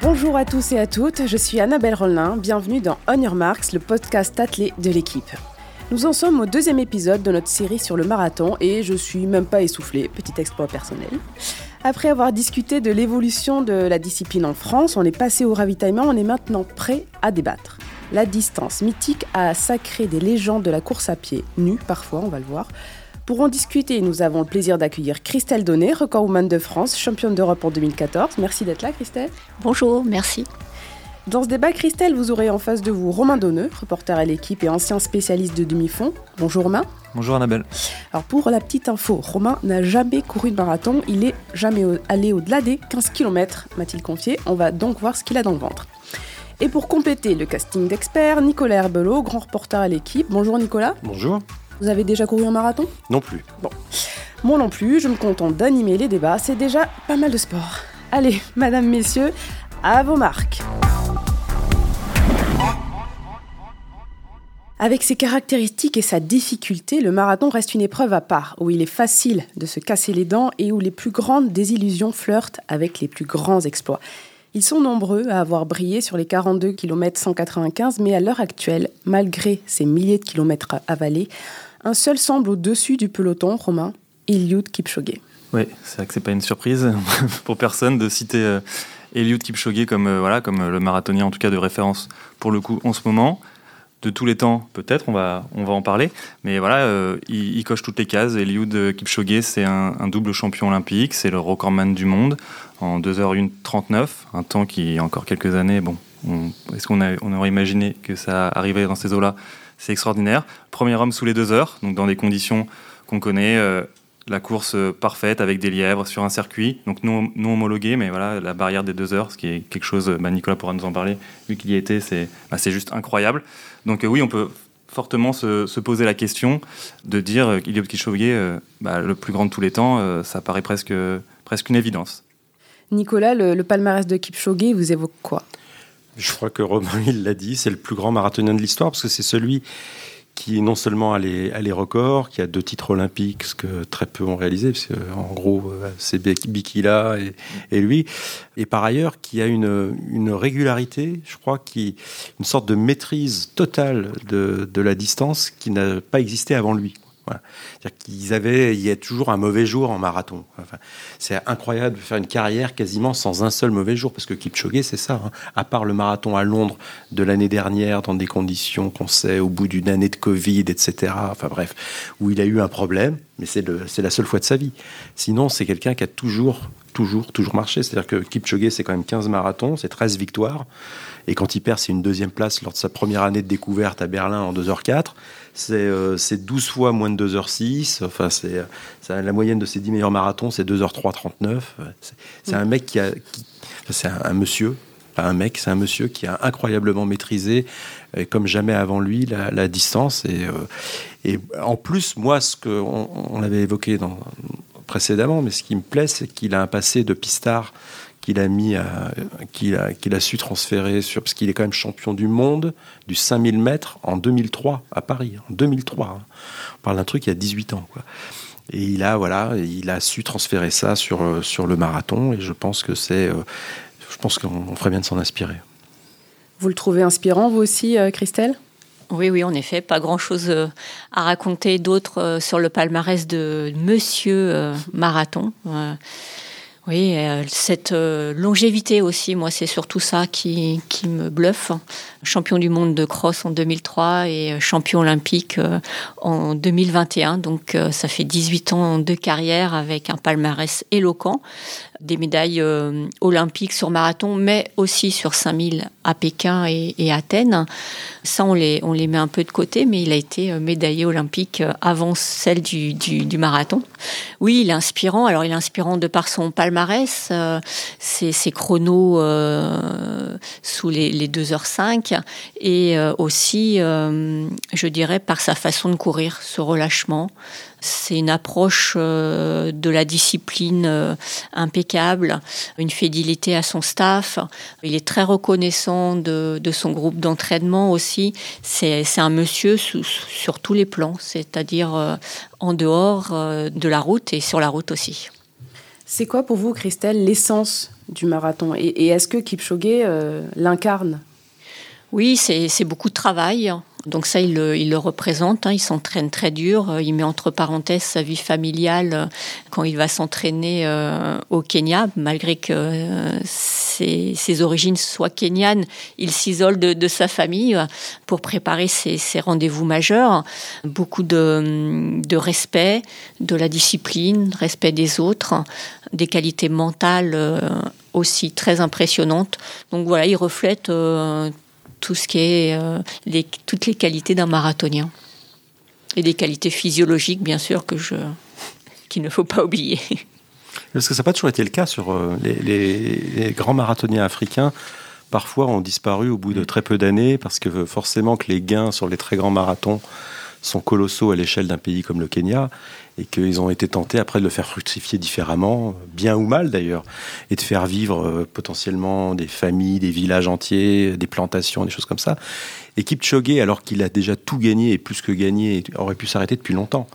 Bonjour à tous et à toutes, je suis Annabelle Rollin, bienvenue dans On Your Marks, le podcast attelé de l'équipe. Nous en sommes au deuxième épisode de notre série sur le marathon et je suis même pas essoufflée, petit exploit personnel. Après avoir discuté de l'évolution de la discipline en France, on est passé au ravitaillement, on est maintenant prêt à débattre. La distance mythique a sacré des légendes de la course à pied, nues parfois, on va le voir. Pour en discuter, nous avons le plaisir d'accueillir Christelle Donnet, recordwoman de France, championne d'Europe en 2014. Merci d'être là, Christelle. Bonjour, merci. Dans ce débat, Christelle, vous aurez en face de vous Romain Donneux, reporter à l'équipe et ancien spécialiste de demi-fond. Bonjour Romain. Bonjour Annabelle. Alors pour la petite info, Romain n'a jamais couru de marathon, il est jamais allé au-delà des 15 km, m'a-t-il confié. On va donc voir ce qu'il a dans le ventre. Et pour compléter le casting d'experts, Nicolas Herbelot, grand reporter à l'équipe. Bonjour Nicolas. Bonjour. Vous avez déjà couru un marathon? Non plus. Bon. Moi non plus, je me contente d'animer les débats, c'est déjà pas mal de sport. Allez, madame, messieurs, à vos marques. Avec ses caractéristiques et sa difficulté, le marathon reste une épreuve à part, où il est facile de se casser les dents et où les plus grandes désillusions flirtent avec les plus grands exploits. Ils sont nombreux à avoir brillé sur les 42 km 195, mais à l'heure actuelle, malgré ces milliers de kilomètres avalés, un seul semble au-dessus du peloton romain, Eliud Kipchoge. Oui, c'est vrai que c'est pas une surprise pour personne de citer euh, Eliud Kipchoge comme, euh, voilà, comme le marathonien en tout cas de référence pour le coup en ce moment de tous les temps, peut-être, on va, on va en parler. Mais voilà, euh, il, coche toutes les cases. Eliud Kipchoge, c'est un, double champion olympique, c'est le recordman du monde en 2h1 un temps qui, encore quelques années, bon, est-ce qu'on on aurait imaginé que ça arriverait dans ces eaux-là? C'est extraordinaire. Premier homme sous les deux heures, donc dans des conditions qu'on connaît, euh, la course parfaite avec des lièvres sur un circuit, donc non, non homologué, mais voilà, la barrière des deux heures, ce qui est quelque chose, bah, Nicolas pourra nous en parler, vu qu'il y était, c'est bah, juste incroyable. Donc euh, oui, on peut fortement se, poser la question de dire qu'Iliot Kipchoge, euh, bah, le plus grand de tous les temps, euh, ça paraît presque, presque une évidence. Nicolas, le, palmarès de Kipchoge vous évoque quoi? Je crois que Romain, il l'a dit, c'est le plus grand marathonien de l'histoire, parce que c'est celui qui non seulement a les, records, qui a deux titres olympiques, ce que très peu ont réalisé, parce en gros, euh, c'est Bikila et, et, lui, et par ailleurs, qui a une, une, régularité, je crois, qui une sorte de maîtrise totale de, de la distance qui n'a pas existé avant lui. Qu'ils avaient, il y a toujours un mauvais jour en marathon. C'est incroyable de faire une carrière quasiment sans un seul mauvais jour, parce que Kipchoge, c'est ça. Hein. À part le marathon à Londres de l'année dernière, dans des conditions qu'on sait, au bout d'une année de Covid, etc. Enfin bref, où il a eu un problème, mais c'est la seule fois de sa vie. Sinon, c'est quelqu'un qui a toujours, toujours, toujours marché. C'est-à-dire que Kipchoge, c'est quand même 15 marathons, c'est 13 victoires. Et quand il perd, c'est une deuxième place lors de sa première année de découverte à Berlin en 2h04 c'est 12 euh, fois moins de 2h06. Enfin, c'est la moyenne de ses 10 meilleurs marathons, c'est 2h3 39. C'est un mec qui a. c'est un, monsieur, pas un mec, c'est un monsieur qui a incroyablement maîtrisé, comme jamais avant lui, la, distance. Et, euh, et, en plus, moi, ce qu'on on, l'avait évoqué dans, précédemment, mais ce qui me plaît, c'est qu'il a un passé de pistard qu'il a mis qu'il a, qu'il a su transférer sur, parce qu'il est quand même champion du monde du 5000 mètres en 2003 à Paris, en 2003. Hein. On parle d'un truc il y a 18 ans, quoi. Et il a, voilà, il a su transférer ça sur, euh, sur le marathon, et je pense que c'est, euh, je pense qu'on ferait bien de s'en inspirer. Vous le trouvez inspirant, vous aussi, euh, Christelle? Oui, oui, en effet, pas grand-chose à raconter d'autre sur le palmarès de Monsieur Marathon. Oui, euh, cette euh, longévité aussi, moi, c'est surtout ça qui, me bluffe. Champion du monde de cross en 2003 et euh, champion olympique en 2021. Donc, ça fait 18 ans de carrière avec un palmarès éloquent des médailles olympiques sur marathon, mais aussi sur 5000 à Pékin et, Athènes. Ça, on les, on les met un peu de côté, mais il a été euh, médaillé olympique euh, avant celle du, du, marathon. Oui, il est inspirant. Alors, il est inspirant de par son palmarès, ses, ses, chronos sous les, les 2h05, et aussi, je dirais, par sa façon de courir, ce relâchement. C'est une approche euh, de la discipline euh, impeccable, une fidélité à son staff. Il est très reconnaissant de, son groupe d'entraînement aussi. C'est un monsieur sur tous les plans, c'est-à-dire euh, en dehors de la route et sur la route aussi. C'est quoi pour vous, Christelle, l'essence du marathon? Et, est-ce que Kipchoge l'incarne? Oui, c'est beaucoup de travail. Donc ça, il le, représente, hein. il s'entraîne très dur, il met entre parenthèses sa vie familiale euh, quand il va s'entraîner euh, au Kenya, malgré que euh, ses, origines soient kenyanes, il s'isole de, sa famille pour préparer ses, rendez-vous majeurs. Beaucoup de, de, respect, de la discipline, respect des autres, des qualités mentales aussi très impressionnantes. Donc voilà, il reflète tout ce qui est euh, les, toutes les qualités d'un marathonien et des qualités physiologiques bien sûr que je qu'il ne faut pas oublier. Parce que ça n'a pas toujours été le cas sur euh, les, grands marathoniens africains. Parfois ont disparu au bout de très peu d'années parce que forcément que les gains sur les très grands marathons sont colossaux à l'échelle d'un pays comme le Kenya et qu'ils ont été tentés après de le faire fructifier différemment, bien ou mal d'ailleurs, et de faire vivre euh, potentiellement des familles, des villages entiers, des plantations, des choses comme ça. Et Kipchoge, alors qu'il a déjà tout gagné et plus que gagné, aurait pu s'arrêter depuis longtemps.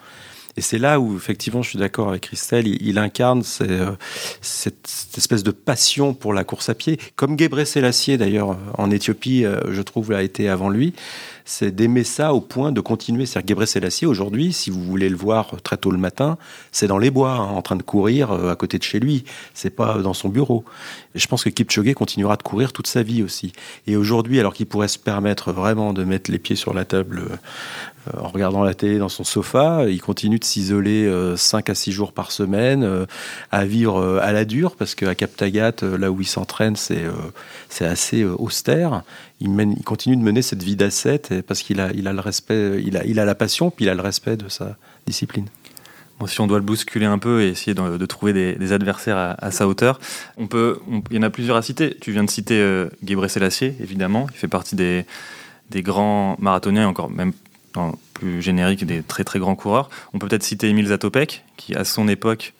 Et c'est là où, effectivement, je suis d'accord avec Christelle, il, incarne euh, cette, espèce de passion pour la course à pied, comme Gebre Selassie, d'ailleurs, en Éthiopie, euh, je trouve, a été avant lui c'est d'aimer ça au point de continuer. C'est-à-dire Gebre Selassie, aujourd'hui, si vous voulez le voir très tôt le matin, c'est dans les bois, hein, en train de courir euh, à côté de chez lui. C'est pas dans son bureau. Je pense que Kipchoge continuera de courir toute sa vie aussi. Et aujourd'hui, alors qu'il pourrait se permettre vraiment de mettre les pieds sur la table euh, en regardant la télé dans son sofa, il continue de s'isoler 5 euh, à 6 jours par semaine, à vivre à la dure, parce qu'à Captagat, là où il s'entraîne, c'est assez austère il, continue de mener cette vie d'ascète parce qu'il a, le respect, il a, la passion, puis il a le respect de sa discipline. Si on doit le bousculer un peu et essayer de, trouver des, adversaires à, sa hauteur, on peut, il y en a plusieurs à citer. Tu viens de citer euh, Selassie, évidemment, il fait partie des, grands marathoniens, encore même plus générique, des très très grands coureurs. On peut peut-être citer Emile Zatopek, qui à son époque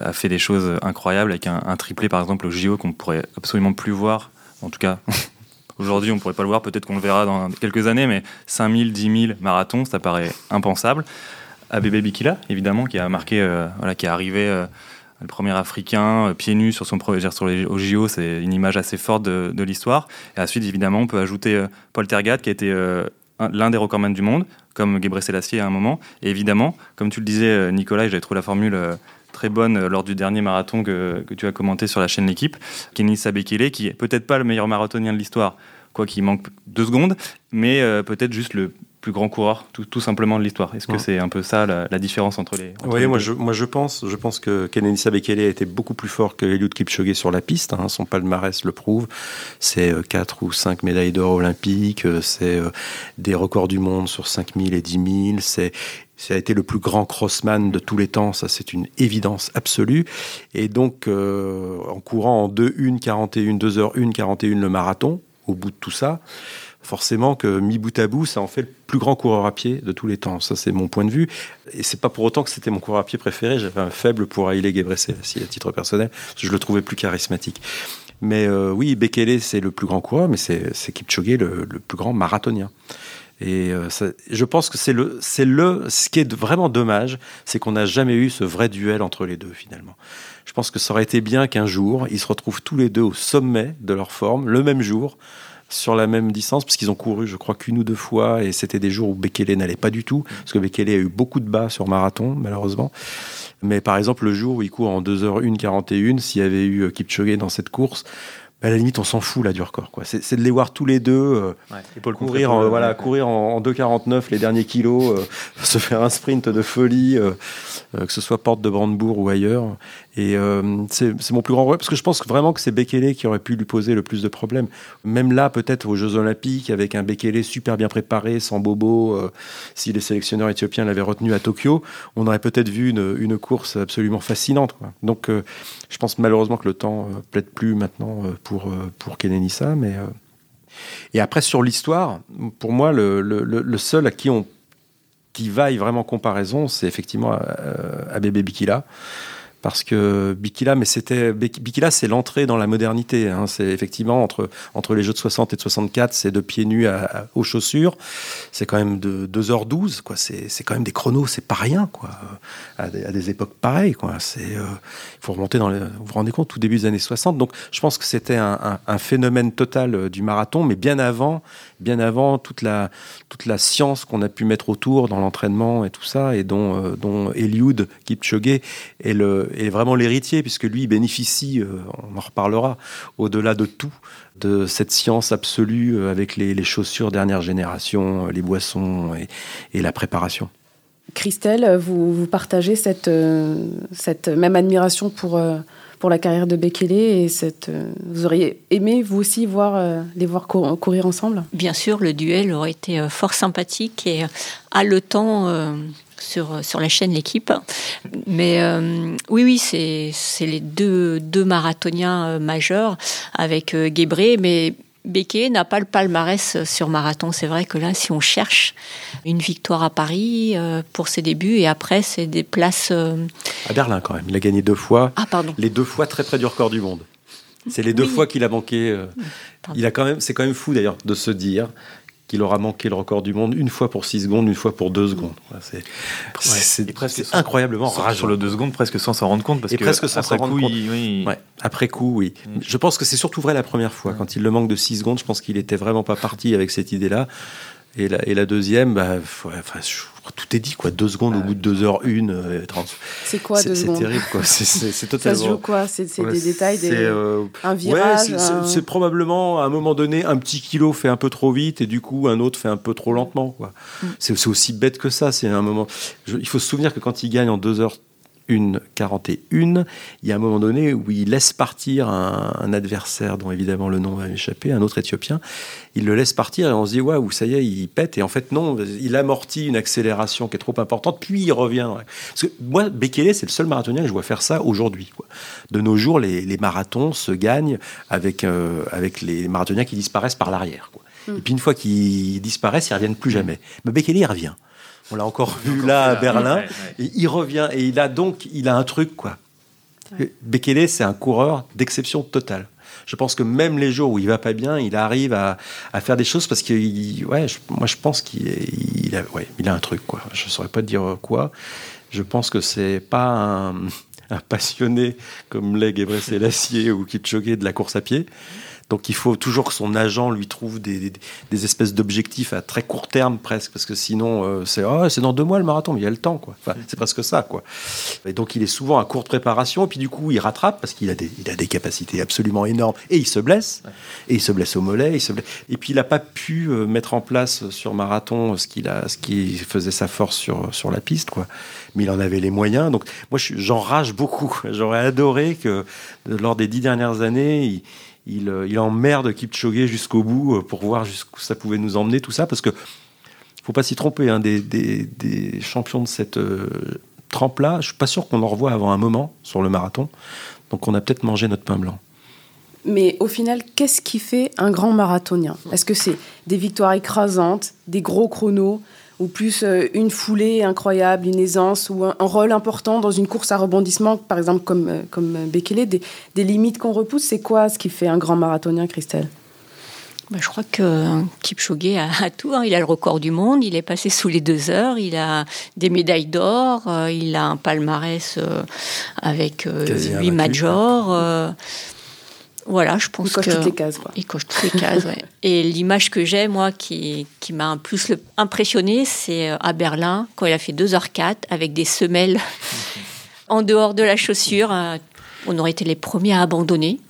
a fait des choses incroyables avec un, un triplé par exemple au JO qu'on pourrait absolument plus voir, en tout cas Aujourd'hui, on ne pourrait pas le voir, peut-être qu'on le verra dans quelques années, mais 5000, 10 000 marathons, ça paraît impensable. Abebe Bikila, évidemment, qui a marqué, euh, voilà, qui est arrivé, euh, le premier Africain, euh, pieds nus sur son sur les, au JO, c'est une image assez forte de, l'histoire. Et ensuite, évidemment, on peut ajouter Paul Tergat, qui a été l'un des recordman du monde, comme Gebre Selassie à un moment. Et évidemment, comme tu le disais, Nicolas, j'avais trouvé la formule très bonne euh, lors du dernier marathon que, tu as commenté sur la chaîne L'équipe, Kenny Sabekele, qui est peut-être pas le meilleur marathonien de l'histoire, quoi qu'il manque deux secondes, mais euh, peut-être juste le plus grand coureur, tout, simplement de l'histoire. Est-ce que c'est un peu ça la, différence entre les Oui, moi, je, moi je pense, je pense que Kenenisa Sabekele a été beaucoup plus fort que Eliud Kipchoge sur la piste. Hein. son palmarès le prouve. C'est 4 euh, ou 5 médailles d'or olympiques, c'est des records du monde sur 5000 et 10 000, c'est ça a été le plus grand crossman de tous les temps, ça c'est une évidence absolue. Et donc, euh, en courant en 2 1 41, 2 h 1 41 le marathon, au bout de tout ça, forcément que mi bout à bout, ça en fait le plus grand coureur à pied de tous les temps. Ça, c'est mon point de vue. Et c'est pas pour autant que c'était mon coureur à pied préféré. J'avais un faible pour Haile Gebrselassie à titre personnel, je le trouvais plus charismatique. Mais euh, oui, Bekele, c'est le plus grand coureur, mais c'est Kipchoge, le, le plus grand marathonien. Et euh, je pense que c'est le, c'est le, ce qui est vraiment dommage, c'est qu'on n'a jamais eu ce vrai duel entre les deux finalement. Je pense que ça aurait été bien qu'un jour, ils se retrouvent tous les deux au sommet de leur forme, le même jour, sur la même distance, parce qu'ils ont couru, je crois, qu'une ou deux fois, et c'était des jours où Bekele n'allait pas du tout, parce que Bekele a eu beaucoup de bas sur marathon, malheureusement. Mais par exemple, le jour où il court en 2h1 41, s'il y avait eu euh, Kipchoge dans cette course, à la limite, on s'en fout là du record. Quoi. C'est, de les voir tous les deux euh, courir, en, voilà, courir en, 2,49 les derniers kilos, euh, se faire un sprint de folie, euh, que ce soit Porte de Brandebourg ou ailleurs. Et c'est, mon plus grand regret parce que je pense vraiment que c'est Bekele qui aurait pu lui poser le plus de problèmes. Même là, peut-être aux Jeux Olympiques, avec un Bekele super bien préparé, sans bobo, si les sélectionneurs éthiopiens l'avaient retenu à Tokyo, on aurait peut-être vu une, course absolument fascinante. Donc, je pense malheureusement que le temps plaide plus maintenant pour pour, euh, Kenenisa. Mais, euh, Et après, sur l'histoire, pour moi, le, le, seul à qui on qui vaille vraiment comparaison, c'est effectivement Abebe Bikila parce que Bikila, mais c'était Bikila, c'est l'entrée dans la modernité. Hein. C'est effectivement entre entre les jeux de 60 et de 64, c'est de pieds nus aux chaussures. C'est quand même de 2h12, quoi. C'est quand même des chronos, c'est pas rien, quoi. À des, époques pareilles, quoi. C'est il faut remonter dans les, vous vous rendez compte tout début des années 60. Donc je pense que c'était un, un, phénomène total euh, du marathon, mais bien avant, bien avant toute la toute la science qu'on a pu mettre autour dans l'entraînement et tout ça, et dont euh, dont Eliud Kipchoge est le est vraiment l'héritier, puisque lui bénéficie, euh, on en reparlera, au-delà de tout, de cette science absolue euh, avec les, chaussures dernière génération, euh, les boissons et, la préparation. Christelle, vous, vous partagez cette, cette même admiration pour, pour la carrière de Bekele et cette, vous auriez aimé vous aussi voir, les voir courir ensemble? Bien sûr, le duel aurait été fort sympathique et haletant sur, sur la chaîne L'équipe. Mais euh, oui, oui, c'est les deux, deux marathoniens euh, majeurs avec euh, Guébré, mais Becquet n'a pas le palmarès sur marathon. C'est vrai que là, si on cherche une victoire à Paris pour ses débuts, et après, c'est des places. À Berlin, quand même. Il a gagné deux fois. Ah, pardon. Les deux fois très près du record du monde. C'est les deux fois qu'il a manqué. il a quand même, c'est quand même fou d'ailleurs de se dire qu'il aura manqué le record du monde une fois pour 6 secondes, une fois pour 2 secondes. C'est presque incroyablement rare Sur le 2 secondes, presque sans s'en rendre compte. Parce et que presque sans s'en rendre compte. Oui. après coup, oui. Mm. Je pense que c'est surtout vrai la première fois. Quand il le manque de 6 secondes, je pense qu'il était vraiment pas parti avec cette idée-là. Et la, et la deuxième, bah, enfin, tout est dit, quoi. Deux secondes au bout de deux heures, une. Euh, c'est quoi deux secondes C'est terrible, quoi. C'est totalement. Ça se joue quoi? C'est des détails, des... Euh, un virage C'est probablement, à un moment donné, un petit kilo fait un peu trop vite et du coup, un autre fait un peu trop lentement, quoi. Mm. C'est aussi bête que ça. C'est un moment. il faut se souvenir que quand il gagne en deux heures une 41, il y a un moment donné où il laisse partir un, adversaire dont évidemment le nom va m'échapper, un autre Éthiopien. Il le laisse partir et on se dit waouh, ça y est, il pète. Et en fait non, il amortit une accélération qui est trop importante, puis il revient. Parce que moi, Bekele, c'est le seul marathonien que je vois faire ça aujourd'hui. De nos jours, les, marathons se gagnent avec euh, avec les marathoniens qui disparaissent par l'arrière. Hmm. Et puis une fois qu'ils disparaissent, ils reviennent plus jamais. Mais Bekele, il revient. On l'a encore vu là à Berlin. Et il revient et il a donc il a un truc quoi. Bekele, c'est un coureur d'exception totale. Je pense que même les jours où il va pas bien, il arrive à, faire des choses parce que ouais, moi je pense qu'il il a, ouais, il a un truc quoi. Je saurais pas dire quoi. Je pense que c'est pas un, passionné comme Leg et l'acier ou Kipchoge de la course à pied. Donc il faut toujours que son agent lui trouve des, espèces d'objectifs à très court terme presque, parce que sinon euh, c'est oh, c'est dans deux mois le marathon, mais il y a le temps quoi. C'est presque ça quoi. Et donc il est souvent à courte préparation, et puis du coup il rattrape parce qu'il a des, a des capacités absolument énormes, et il se blesse, et il se blesse au mollet, il se et puis il n'a pas pu euh, mettre en place sur marathon ce qu'il a, qui faisait sa force sur sur la piste quoi. Mais il en avait les moyens, donc moi j'en rage beaucoup. J'aurais adoré que lors des dix dernières années il, il, euh, il emmerde Kipchoge jusqu'au bout euh, pour voir jusqu'où ça pouvait nous emmener, tout ça, parce que faut pas s'y tromper, hein, des, des, champions de cette euh, trempe-là, je suis pas sûr qu'on en revoit avant un moment sur le marathon, donc on a peut-être mangé notre pain blanc. Mais au final, qu'est-ce qui fait un grand marathonien? Est-ce que c'est des victoires écrasantes, des gros chronos, ou plus euh, une foulée incroyable, une aisance, ou un, rôle important dans une course à rebondissement, par exemple comme, euh, comme Bekele, des, limites qu'on repousse, c'est quoi ce qui fait un grand marathonien, Christelle? Bah, je crois que Kipchoge a, tout. Hein. Il a le record du monde, il est passé sous les deux heures, il a des médailles d'or, euh, il a un palmarès avec huit majors. Voilà, je pense il coche toutes les cases. Il coche toutes les cases, Et l'image que j'ai, moi, qui, qui m'a plus le, impressionné, c'est euh, à Berlin, quand il a fait 2h04 avec des semelles en dehors de la chaussure. Euh, on aurait été les premiers à abandonner.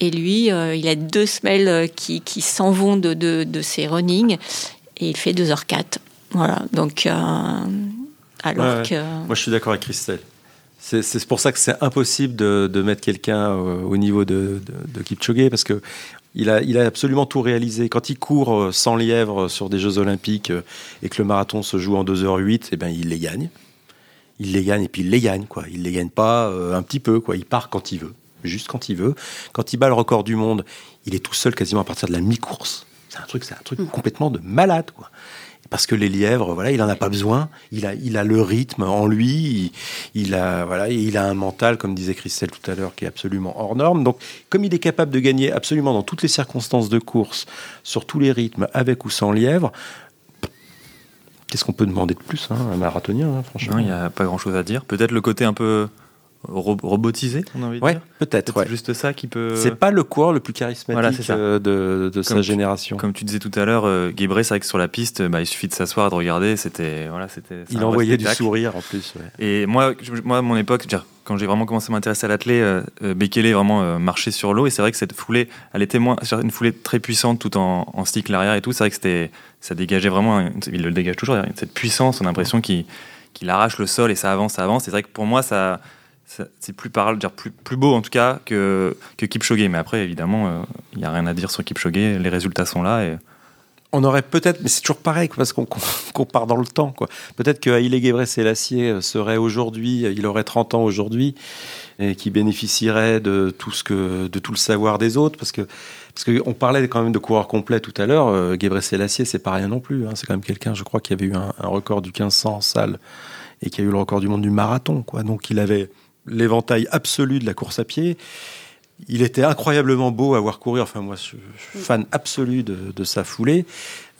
Et lui, euh, il a deux semelles qui, qui s'en vont de, de, de, ses running et il fait 2h04. Voilà, donc alors que... Moi, je suis d'accord avec Christelle. C'est pour ça que c'est impossible de, mettre quelqu'un au, niveau de, de, Kipchoge parce que il a, il a, absolument tout réalisé. Quand il court sans lièvre sur des Jeux Olympiques euh, et que le marathon se joue en 2h08, eh ben, il les gagne. Il les gagne et puis il les gagne. Quoi. Il les gagne pas euh, un petit peu. Quoi. Il part quand il veut, juste quand il veut. Quand il bat le record du monde, il est tout seul quasiment à partir de la mi-course. C'est un truc, c'est un truc complètement de malade. Quoi. Parce que les lièvres, voilà, il en a pas besoin. Il a, il a le rythme en lui. Il, a, voilà, il a un mental, comme disait Christelle tout à l'heure, qui est absolument hors norme. Donc, comme il est capable de gagner absolument dans toutes les circonstances de course, sur tous les rythmes, avec ou sans lièvre, qu'est-ce qu'on peut demander de plus, hein, un marathonien, hein, franchement Il n'y a pas grand-chose à dire. Peut-être le côté un peu robotisé, on a envie de ouais, dire. peut-être. C'est juste ça qui peut. C'est pas le coureur le plus charismatique Voilà, euh, de, de sa génération. Comme tu disais tout à l'heure, euh, Guébré, c'est vrai que sur la piste, bah, il suffit de s'asseoir de regarder. C'était, voilà, c'était. Il envoyait du sourire en plus. ouais. Et moi, je- moi, à mon époque, quand j'ai vraiment commencé à m'intéresser à l'athlé, euh, euh, Bekele vraiment euh, marchait sur l'eau. Et c'est vrai que cette foulée, elle était moins, une foulée très puissante, tout en, en stick l'arrière et tout. C'est vrai que c'était, ça dégageait vraiment. il le dégage toujours. Cette puissance, on a l'impression qu'il, arrache le sol et ça avance, ça avance. C'est vrai que pour moi, ça- c'est plus parle, dire plus, plus beau en tout cas que que Kipchoge. Mais après, évidemment, euh, il y a rien à dire sur Kipchoge. Les résultats sont là. Et On aurait peut-être, mais c'est toujours pareil parce qu'on qu'on part dans le temps. Peut-être que Haïlé Gebrselassie euh, serait aujourd'hui, euh, il aurait 30 ans aujourd'hui, et qui bénéficierait de tout, ce que, de tout le savoir des autres. Parce que parce qu'on parlait quand même de coureur complet tout à l'heure. Euh, Gebrselassie, c'est pas rien non plus. hein. C'est quand même quelqu'un, je crois, qui avait eu un, un record du 1500 en salle et qui a eu le record du monde du marathon. Quoi. Donc il avait l'éventail absolu de la course à pied. Il était incroyablement beau à voir courir. Enfin, moi, je, suis fan absolu de, de sa foulée.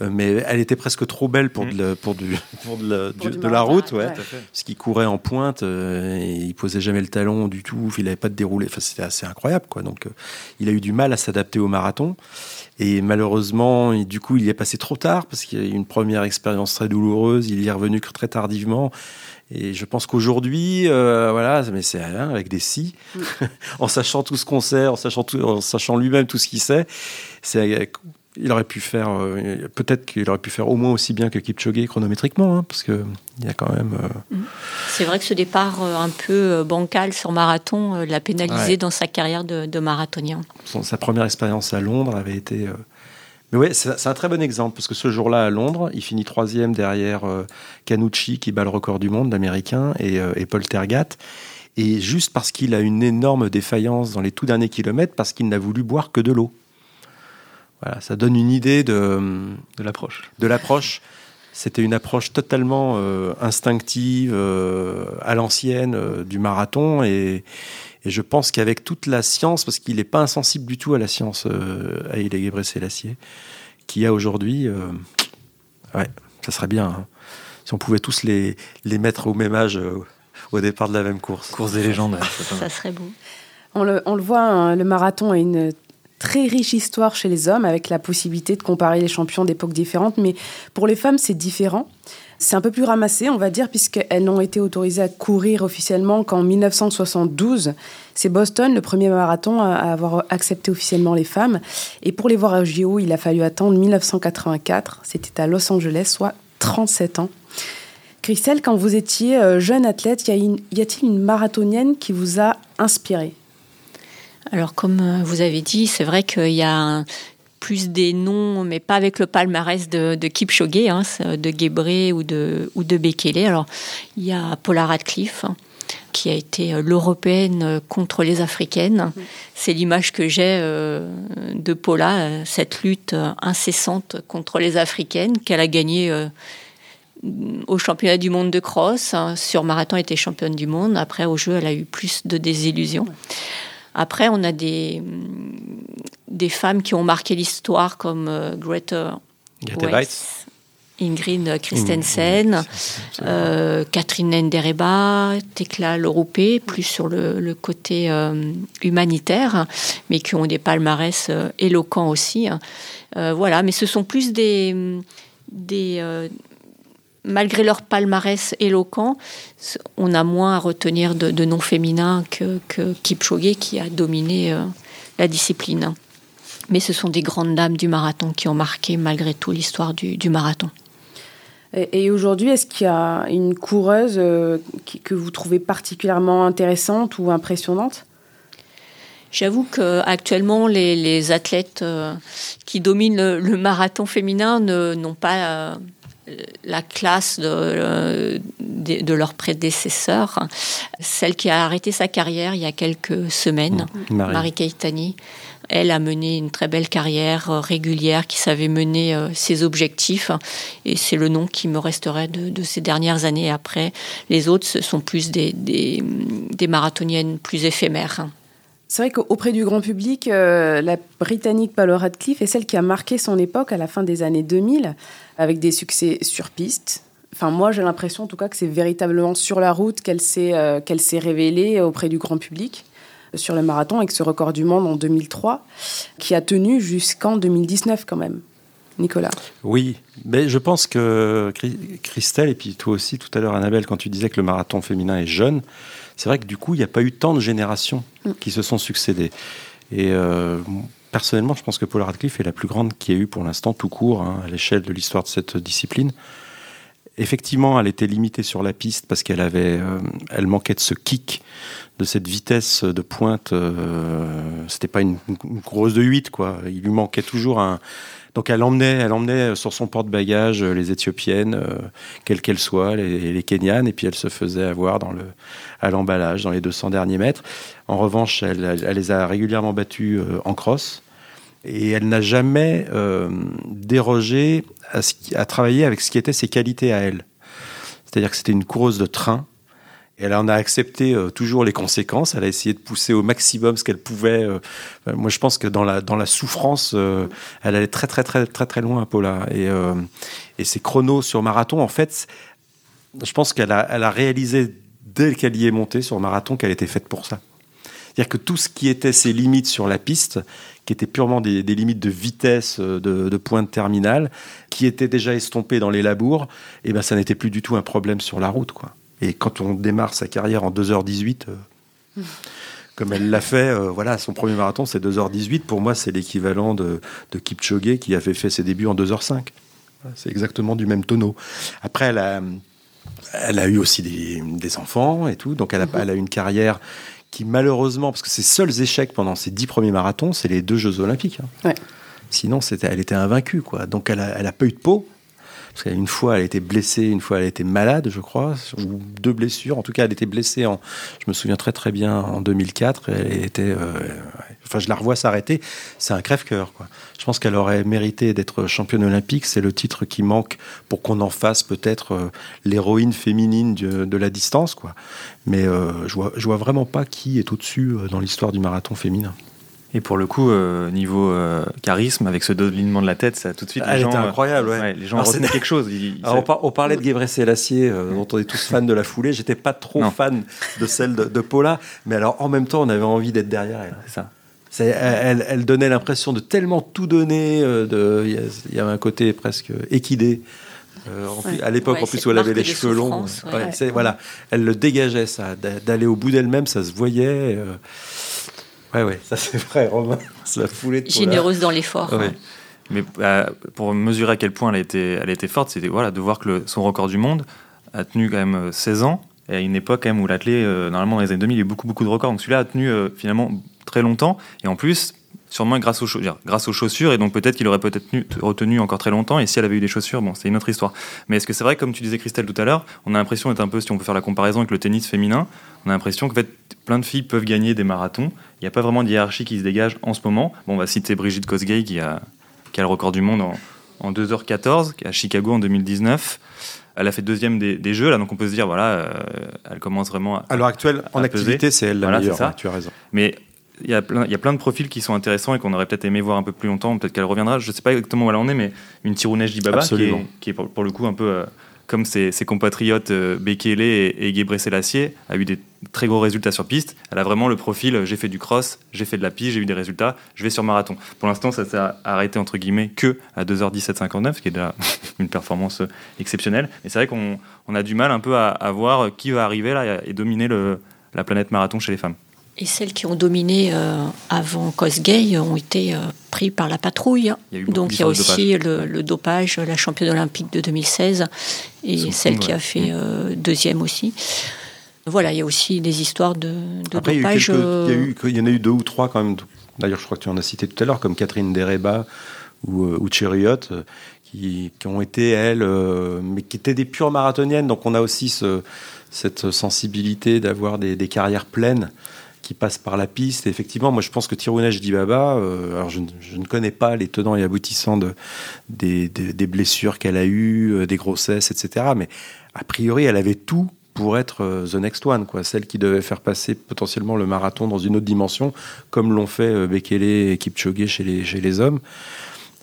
Euh, mais elle était presque trop belle pour, de, la- pour, du, pour de, la, Pour du- du de la marathon, route. Ouais. ouais. Parce qu'il courait en pointe euh, et il posait jamais le talon du tout. Il n'avait pas de déroulé. Enfin, c'était assez incroyable. Quoi. Donc, euh, il a eu du mal à s'adapter au marathon. Et malheureusement, et du coup, il y est passé trop tard parce qu'il y a eu une première expérience très douloureuse. Il y est revenu que très tardivement. Et je pense qu'aujourd'hui, euh, voilà, mais c'est rien avec des si, en sachant tout ce qu'on sait, en sachant, tout, en sachant lui-même tout ce qu'il sait, c'est, il aurait pu faire, euh, peut-être qu'il aurait pu faire au moins aussi bien que Kipchoge chronométriquement, hein, parce que il y a quand même. euh, C'est vrai que ce départ euh, un peu bancal sur marathon l'a pénalisé Ouais. dans sa carrière de, de marathonien. son- sa première expérience à Londres avait été. Mais ouais, c'est un très bon exemple parce que ce jour-là à Londres, il finit troisième derrière euh, Canucci qui bat le record du monde, l'américain, et, euh, et Paul Tergat. Et juste parce qu'il a une énorme défaillance dans les tout derniers kilomètres, parce qu'il n'a voulu boire que de l'eau. Voilà, ça donne une idée de, de l'approche. de l'approche. C'était une approche totalement euh, instinctive, à l'ancienne du marathon. Et, et je pense qu'avec toute la science, parce qu'il n'est pas insensible du tout à la science, euh, Haïlé Gebrselassie, qu'il y a aujourd'hui, euh, ouais, ça serait bien. hein. Si on pouvait tous les, les mettre au même âge euh, au départ de la même course. Course des légendes. Ça serait beau. On le, on le voit, hein, le marathon a une très riche histoire chez les hommes, avec la possibilité de comparer les champions d'époques différentes. Mais pour les femmes, c'est différent. C'est un peu plus ramassé, on va dire, puisqu'elles n'ont été autorisées à courir officiellement qu'en 1972. C'est Boston, le premier marathon à avoir accepté officiellement les femmes. Et pour les voir à JO, il a fallu attendre 1984. C'était à Los Angeles, soit 37 ans. Christelle, quand vous étiez euh, jeune athlète, y a-t-il une marathonienne qui vous a inspiré Alors, comme euh, vous avez dit, c'est vrai qu'il y a un- plus des noms, mais pas avec le palmarès de, de Kipchoge, hein, c'est, de Guébré ou de, ou de Bekele. Alors, il y a Paula Radcliffe, hein, qui a été euh, l'européenne euh, contre les africaines. C'est l'image que j'ai euh, de Paula, euh, cette lutte euh, incessante contre les africaines qu'elle a gagnée euh, au championnat du monde de cross. hein. Sur marathon, elle était championne du monde. Après, au jeu, elle a eu plus de désillusions. Après, on a des, des femmes qui ont marqué l'histoire comme euh, Greta Weitz. Ingrid Christensen, euh, Catherine Nendereba, Tekla Loropé, plus sur le, le côté euh, humanitaire, mais qui ont des palmarès euh, éloquents aussi. hein. Voilà, mais ce sont plus des, des malgré leur palmarès éloquent, on a moins à retenir de, de noms féminins que, que Kipchoge qui a dominé euh, la discipline. Mais ce sont des grandes dames du marathon qui ont marqué malgré tout l'histoire du, du marathon. Et, et aujourd'hui, est-ce qu'il y a une coureuse euh, qui- que vous trouvez particulièrement intéressante ou impressionnante? J'avoue que actuellement les, les athlètes euh, qui dominent le, le marathon féminin ne- n'ont pas la classe de, euh, de, de leur prédécesseur. Celle qui a arrêté sa carrière il y a quelques semaines, Marie. Marie Keitani, elle a mené une très belle carrière régulière, qui savait mener ses objectifs. Et c'est le nom qui me resterait de, ces dernières années. Après, les autres, ce sont plus des, des, des marathoniennes plus éphémères. C'est vrai qu'auprès du grand public, la Britannique Paula Radcliffe est celle qui a marqué son époque à la fin des années 2000, avec des succès sur piste, Enfin, moi, j'ai l'impression, en tout cas, que c'est véritablement sur la route qu'elle s'est euh, qu'elle s'est révélée auprès du grand public euh, sur le marathon avec ce record du monde en 2003, qui a tenu jusqu'en 2019 quand même. Nicolas. Oui, mais je pense que Christelle, et puis toi aussi tout à l'heure Annabelle, quand tu disais que le marathon féminin est jeune, c'est vrai que du coup, il n'y a pas eu tant de générations mm. qui se sont succédées. Et euh, personnellement, je pense que Paula Radcliffe est la plus grande qui ait eu pour l'instant tout court hein, à l'échelle de l'histoire de cette discipline. Effectivement, elle était limitée sur la piste parce qu'elle avait, euh, elle manquait de ce kick, de cette vitesse de pointe. Euh, c'était pas une, grosse de 8, quoi. Il lui manquait toujours un. Donc elle emmenait, elle emmenait sur son porte-bagages les Éthiopiennes, euh, quelles qu'elles soient, les, Kenyanes, et puis elle se faisait avoir dans le, à l'emballage dans les 200 derniers mètres. En revanche, elle, elle les a régulièrement battues en crosse et elle n'a jamais euh, dérogé à, travailler avec ce qui était ses qualités à elle. C'est-à-dire que c'était une coureuse de train. Et elle en a accepté euh, toujours les conséquences. Elle a essayé de pousser au maximum ce qu'elle pouvait. Euh, moi, je pense que dans la, souffrance, elle allait très, très, très, très, très loin, Paula. Et, et ses chronos sur marathon, en fait, je pense qu'elle a, elle a réalisé dès qu'elle y est montée sur marathon qu'elle était faite pour ça. C'est-à-dire que tout ce qui était ses limites sur la piste, qui étaient purement des, limites de vitesse, euh, de, de pointe terminale, qui étaient déjà estompées dans les labours, et eh ben ça n'était plus du tout un problème sur la route. Quoi. Et quand on démarre sa carrière en 2h18, euh, comme elle l'a fait, euh, voilà, son premier marathon c'est 2h18, pour moi c'est l'équivalent de, de Kipchoge qui avait fait ses débuts en 2h05. C'est exactement du même tonneau. Après, elle a, elle a eu aussi des, des enfants et tout, donc elle a, mhm. elle a une carrière qui malheureusement, parce que ses seuls échecs pendant ses dix premiers marathons, c'est les deux Jeux Olympiques. Hein. Sinon, c'était, elle était invaincue, quoi. Donc, elle a, elle a pas eu de peau. Parce qu'une fois, elle était blessée, une fois, elle était malade, je crois, ou deux blessures. En tout cas, elle était blessée, en, je me souviens très très bien, en 2004. Elle était, euh, enfin, je la revois s'arrêter. C'est un crève-cœur. Je pense qu'elle aurait mérité d'être championne olympique. C'est le titre qui manque pour qu'on en fasse peut-être euh, l'héroïne féminine de, la distance, quoi. Mais euh, je vois, je vois vraiment pas qui est au-dessus dans l'histoire du marathon féminin. Et pour le coup, euh, niveau euh, charisme, avec ce doublement de la tête, ça tout de suite. Elle était incroyable, ouais. ouais les gens retenaient quelque chose. on, parlait de Gebre Selassie, euh, dont on est tous fans de la foulée. J'étais pas trop fan de celle de, Paula, mais alors en même temps, on avait envie d'être derrière elle. C'est ça. Elle, elle, donnait l'impression de tellement tout donner. Il y, avait un côté presque équidé. À l'époque, en plus, où elle avait les cheveux longs. Voilà, elle le dégageait, ça. D'aller au bout d'elle-même, ça se voyait. Ouais, ouais, ça c'est vrai, Romain. La foulée de Généreuse dans l'effort. Mais euh, pour mesurer à quel point elle a forte, c'était voilà, de voir que son record du monde a tenu quand même 16 euh, ans, et à une époque quand même où l'athlète, euh, normalement dans les années 2000, il y a eu beaucoup, beaucoup de records. Donc celui-là a tenu finalement très longtemps, et en plus, sûrement grâce aux, grâce aux chaussures, et donc peut-être qu'il aurait peut-être retenu encore très longtemps, et si elle avait eu des chaussures, bon, c'est une autre histoire. Mais est-ce que c'est vrai, comme tu disais Christelle tout à l'heure, on a l'impression d'être un peu, si on peut faire la comparaison avec le tennis féminin, on a l'impression qu'en fait, plein de filles peuvent gagner des marathons, il n'y a pas vraiment de hiérarchie qui se dégage en ce moment. Bon, on va citer Brigitte Kosgei qui a, qui a le record du monde en, en 2h14, qui est à Chicago en 2019 elle a fait deuxième des, jeux là donc on peut se dire voilà euh, elle commence vraiment à, à l'heure actuelle en activité c'est elle la meilleure ça. tu as raison mais il y, a plein, il y a plein de profils qui sont intéressants et qu'on aurait peut-être aimé voir un peu plus longtemps. Peut-être qu'elle reviendra. Je ne sais pas exactement où elle en est, mais une Tirounesh Dibaba qui est, qui est pour, le coup un peu euh, comme ses, compatriotes euh, Bekele et, et Gebre Selassie, a eu des très gros résultats sur piste. Elle a vraiment le profil euh, j'ai fait du cross, j'ai fait de la piste, j'ai eu des résultats, je vais sur marathon. Pour l'instant, ça s'est arrêté entre guillemets que à 2h17.59, ce qui est déjà une performance exceptionnelle. Et c'est vrai qu'on on a du mal un peu à, à, voir qui va arriver là et dominer le, la planète marathon chez les femmes. Et celles qui ont dominé euh, avant Kosgei ont été euh, pris par la patrouille. Donc il y a aussi le, dopage, la championne olympique de 2016 et celle qui a fait euh, deuxième aussi. Voilà, il y a aussi des histoires de, dopage. Il y, il y, en a eu deux ou trois quand même. D'ailleurs, je crois que tu en as cité tout à l'heure, comme Catherine Dereba ou, ou Chériot, qui, qui, ont été, elles, mais qui étaient des pures marathoniennes. Donc on a aussi ce, cette sensibilité d'avoir des, des carrières pleines qui passe par la piste. Effectivement, moi je pense que Tirounesh Dibaba, euh, alors je, ne connais pas les tenants et aboutissants de, des, blessures qu'elle a eues, des grossesses, etc. Mais a priori, elle avait tout pour être euh, the next one, quoi, celle qui devait faire passer potentiellement le marathon dans une autre dimension, comme l'ont fait euh, Bekele et Kipchoge chez les, hommes.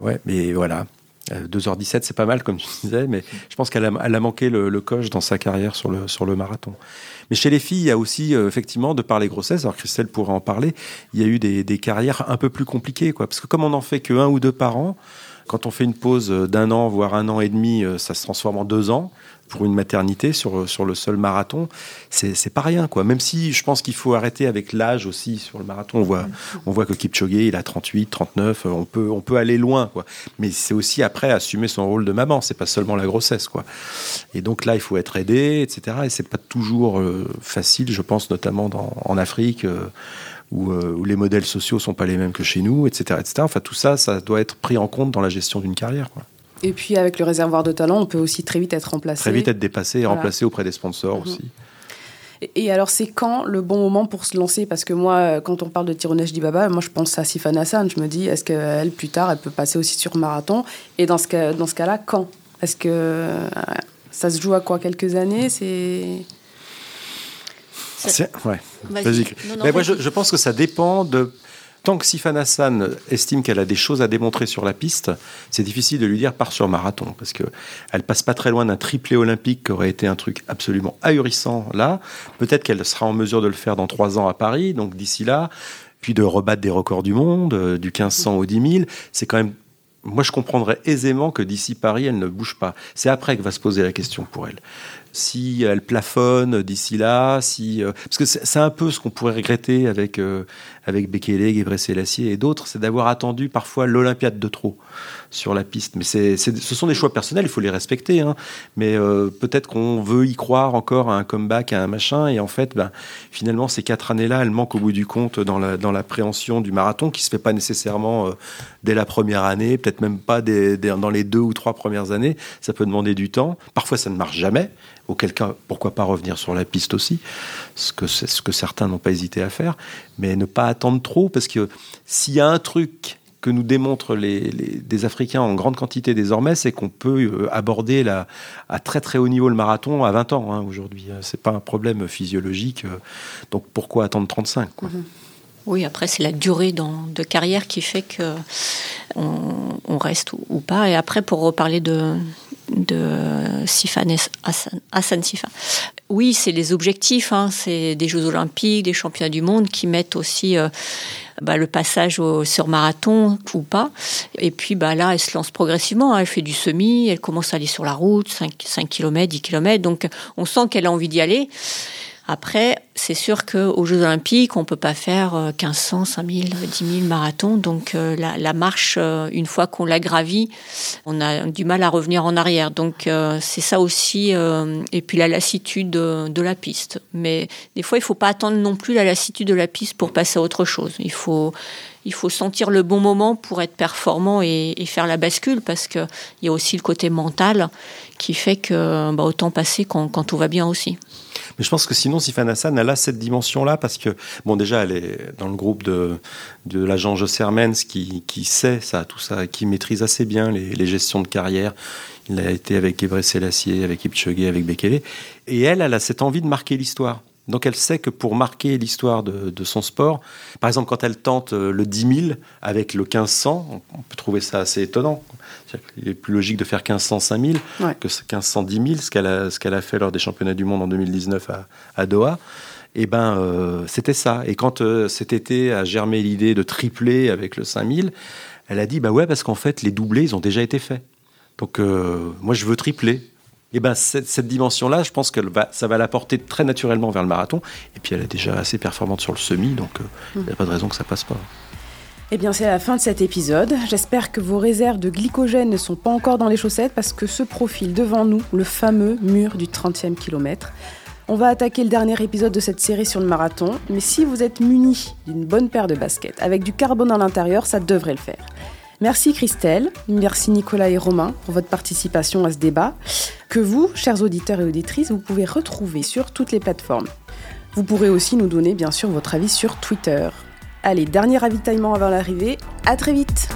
Ouais, mais voilà. 2h17, euh, c'est pas mal, comme tu disais, mais je pense qu'elle a, manqué le, coche dans sa carrière le, sur le marathon. Mais chez les filles, il y a aussi, effectivement, de par les grossesses, alors Christelle pourrait en parler, il y a eu des, des carrières un peu plus compliquées, quoi. Parce que comme on n'en fait que un ou deux par an, quand on fait une pause d'un an, voire un an et demi, ça se transforme en deux ans pour une maternité sur, sur le seul marathon, c'est pas rien. quoi. Même si je pense qu'il faut arrêter avec l'âge aussi sur le marathon. On voit, on voit que Kipchoge, il a 38, 39, on peut, on peut aller loin. quoi. Mais c'est aussi après assumer son rôle de maman, c'est pas seulement la grossesse. quoi. Et donc là, il faut être aidé, etc. Et c'est pas toujours euh, facile, je pense notamment dans, en Afrique. Euh, où, euh, où, les modèles sociaux sont pas les mêmes que chez nous, etc., etc. Enfin, tout ça, ça doit être pris en compte dans la gestion d'une carrière. Quoi. Et puis avec le réservoir de talent, on peut aussi très vite être remplacé. Très vite être dépassé et remplacé auprès des sponsors mhm. aussi. Et alors, c'est quand le bon moment pour se lancer? Parce que moi, quand on parle de Tironesh Dibaba, moi, je pense à Sifan Hassan. Je me dis, est-ce qu'elle, plus tard, elle peut passer aussi sur marathon? Et dans ce, cas, dans ce cas-là, quand? Est-ce que euh, ça se joue à quoi? Quelques années? C'est. Ouais. Vas-y. Mais moi, je, je, pense que ça dépend de tant que Sifan Hassan estime qu'elle a des choses à démontrer sur la piste, c'est difficile de lui dire part sur marathon parce que elle passe pas très loin d'un triplé olympique qui aurait été un truc absolument ahurissant là. Peut-être qu'elle sera en mesure de le faire dans trois ans à Paris, donc d'ici là, puis de rebattre des records du monde, euh, du 1500 au 10 000. C'est quand même moi, je comprendrais aisément que d'ici Paris, elle ne bouge pas. C'est après que va se poser la question pour elle si elle plafonne d'ici là, si euh, parce que c'est un peu ce qu'on pourrait regretter avec euh, avec Bekele, Gebre Selassie et d'autres, c'est d'avoir attendu parfois l'Olympiade de trop sur la piste. Mais c'est, ce sont des choix personnels, il faut les respecter. Hein. Mais euh, peut-être qu'on veut y croire encore à un comeback, à un machin, et en fait, ben, finalement, ces quatre années-là, elles manquent au bout du compte dans, la, dans l'appréhension du marathon, qui se fait pas nécessairement dès la première année, peut-être même pas dans les deux ou trois premières années. Ça peut demander du temps. Parfois, ça ne marche jamais auquel cas, pourquoi pas revenir sur la piste aussi, ce que, ce que certains n'ont pas hésité à faire, mais ne pas attendre trop, parce que s'il y a un truc que nous démontrent les, des Africains en grande quantité désormais, c'est qu'on peut euh, aborder la, à très très haut niveau le marathon à 20 ans hein, aujourd'hui. C'est pas un problème physiologique, euh, donc pourquoi attendre 35 quoi. Mm-hmm. Oui, après c'est la durée de carrière qui fait que on, reste ou, pas. Et après, pour reparler de, de Sifan Hassan, Sifa. Oui, c'est les objectifs, hein. c'est des Jeux Olympiques, des championnats du monde qui mettent aussi euh, bah, le passage au, sur marathon ou pas. Et puis bah, là, elle se lance progressivement, hein. elle fait du semi, elle commence à aller sur la route, 5, 5 km, 10 km, donc on sent qu'elle a envie d'y aller. Après, c'est sûr qu'aux Jeux Olympiques, on ne peut pas faire 1500, 5000, 10 000 marathons. Donc euh, la, marche, euh, une fois qu'on l'a gravie, on a du mal à revenir en arrière. Donc euh, c'est ça aussi. et puis la lassitude de, la piste. Mais des fois, il ne faut pas attendre non plus la lassitude de la piste pour passer à autre chose. Il faut, il faut sentir le bon moment pour être performant et, faire la bascule parce qu'il y a aussi le côté mental qui fait que bah, autant passer quand, quand tout va bien aussi. Mais je pense que sinon, Sifan Hassan, elle a cette dimension-là parce que, bon, déjà, elle est dans le groupe de, de l'agent José Hermens qui, qui sait ça, tout ça, qui maîtrise assez bien les, les gestions de carrière. Il a été avec Gebre Selassie, avec Ipchoge, avec Bekele. Et elle, elle a cette envie de marquer l'histoire. Donc elle sait que pour marquer l'histoire de, de, son sport, par exemple quand elle tente euh, le 10 000 avec le 1500, on peut trouver ça assez étonnant. Il est plus logique de faire 1500 5000 que 1500 10 000, ce qu'elle a, ce qu'elle a fait lors des championnats du monde en 2019 à, à Doha. Et eh ben euh, c'était ça. Et quand euh, cet été a germé l'idée de tripler avec le 5000, elle a dit bah ouais parce qu'en fait les doublés ils ont déjà été faits. Donc moi je veux tripler. Et ben cette, dimension-là, je pense que ça va la porter très naturellement vers le marathon. Et puis elle est déjà assez performante sur le semi, donc euh, il n'y a pas de raison que ça passe pas. Eh bien, c'est la fin de cet épisode. J'espère que vos réserves de glycogène ne sont pas encore dans les chaussettes parce que se profile devant nous le fameux mur du 30e kilomètre. On va attaquer le dernier épisode de cette série sur le marathon, mais si vous êtes muni d'une bonne paire de baskets avec du carbone à l'intérieur, ça devrait le faire. Merci Christelle, merci Nicolas et Romain pour votre participation à ce débat, que vous, chers auditeurs et auditrices, vous pouvez retrouver sur toutes les plateformes. Vous pourrez aussi nous donner bien sûr votre avis sur Twitter. Allez, dernier ravitaillement avant l'arrivée, à très vite